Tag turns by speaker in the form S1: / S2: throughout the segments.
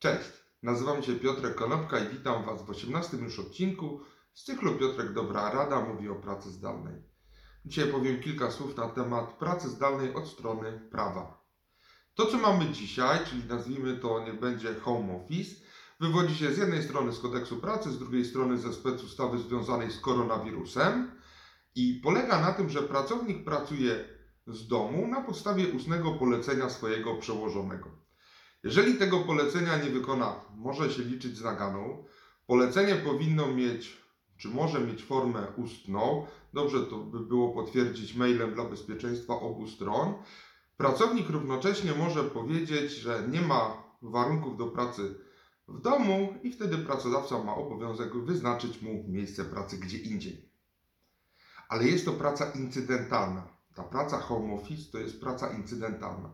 S1: Cześć, nazywam się Piotrek Konopka i witam Was w 18 już odcinku z cyklu Piotrek Dobra Rada mówi o pracy zdalnej. Dzisiaj powiem kilka słów na temat pracy zdalnej od strony prawa. To, co mamy dzisiaj, czyli nazwijmy to, niech będzie home office, wywodzi się z jednej strony z kodeksu pracy, z drugiej strony ze specustawy związanej z koronawirusem i polega na tym, że pracownik pracuje z domu na podstawie ustnego polecenia swojego przełożonego. Jeżeli tego polecenia nie wykona, może się liczyć z naganą. Polecenie powinno mieć, czy może mieć formę ustną. Dobrze to by było potwierdzić mailem dla bezpieczeństwa obu stron. Pracownik równocześnie może powiedzieć, że nie ma warunków do pracy w domu i wtedy pracodawca ma obowiązek wyznaczyć mu miejsce pracy gdzie indziej. Ale jest to praca incydentalna. Ta praca home office to jest praca incydentalna.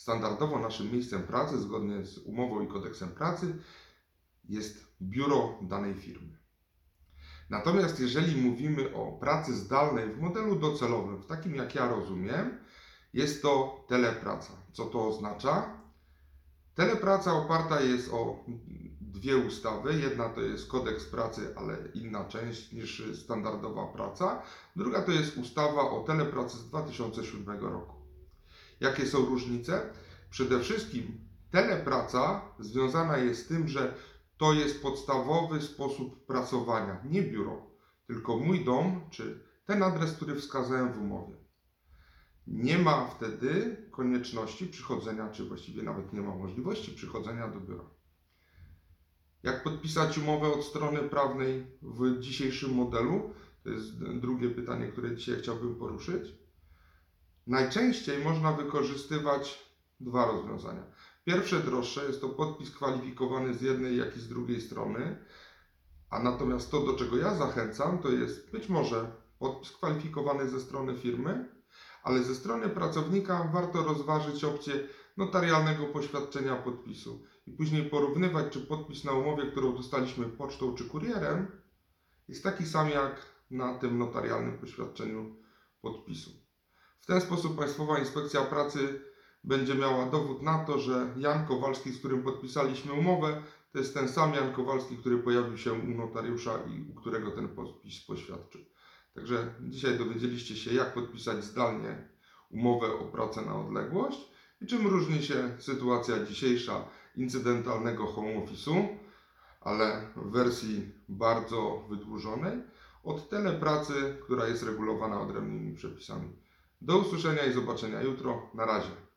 S1: Standardowo naszym miejscem pracy, zgodnie z umową i kodeksem pracy, jest biuro danej firmy. Natomiast jeżeli mówimy o pracy zdalnej w modelu docelowym, w takim jak ja rozumiem, jest to telepraca. Co to oznacza? Telepraca oparta jest o dwie ustawy. Jedna to jest kodeks pracy, ale inna część niż standardowa praca. Druga to jest ustawa o telepracy z 2007 roku. Jakie są różnice? Przede wszystkim telepraca związana jest z tym, że to jest podstawowy sposób pracowania, nie biuro, tylko mój dom czy ten adres, który wskazałem w umowie. Nie ma wtedy konieczności przychodzenia, czy właściwie nawet nie ma możliwości przychodzenia do biura. Jak podpisać umowę od strony prawnej w dzisiejszym modelu? To jest drugie pytanie, które dzisiaj chciałbym poruszyć. Najczęściej można wykorzystywać dwa rozwiązania. Pierwsze droższe jest to podpis kwalifikowany z jednej, jak i z drugiej strony, a natomiast to, do czego ja zachęcam, to jest być może podpis kwalifikowany ze strony firmy, ale ze strony pracownika warto rozważyć opcję notarialnego poświadczenia podpisu i później porównywać, czy podpis na umowie, którą dostaliśmy pocztą czy kurierem, jest taki sam jak na tym notarialnym poświadczeniu podpisu. Ten sposób Państwowa Inspekcja Pracy będzie miała dowód na to, że Jan Kowalski, z którym podpisaliśmy umowę, to jest ten sam Jan Kowalski, który pojawił się u notariusza i u którego ten podpis poświadczył. Także dzisiaj dowiedzieliście się, jak podpisać zdalnie umowę o pracę na odległość i czym różni się sytuacja dzisiejsza incydentalnego home office'u, ale w wersji bardzo wydłużonej, od telepracy, która jest regulowana odrębnymi przepisami. Do usłyszenia i zobaczenia jutro. Na razie.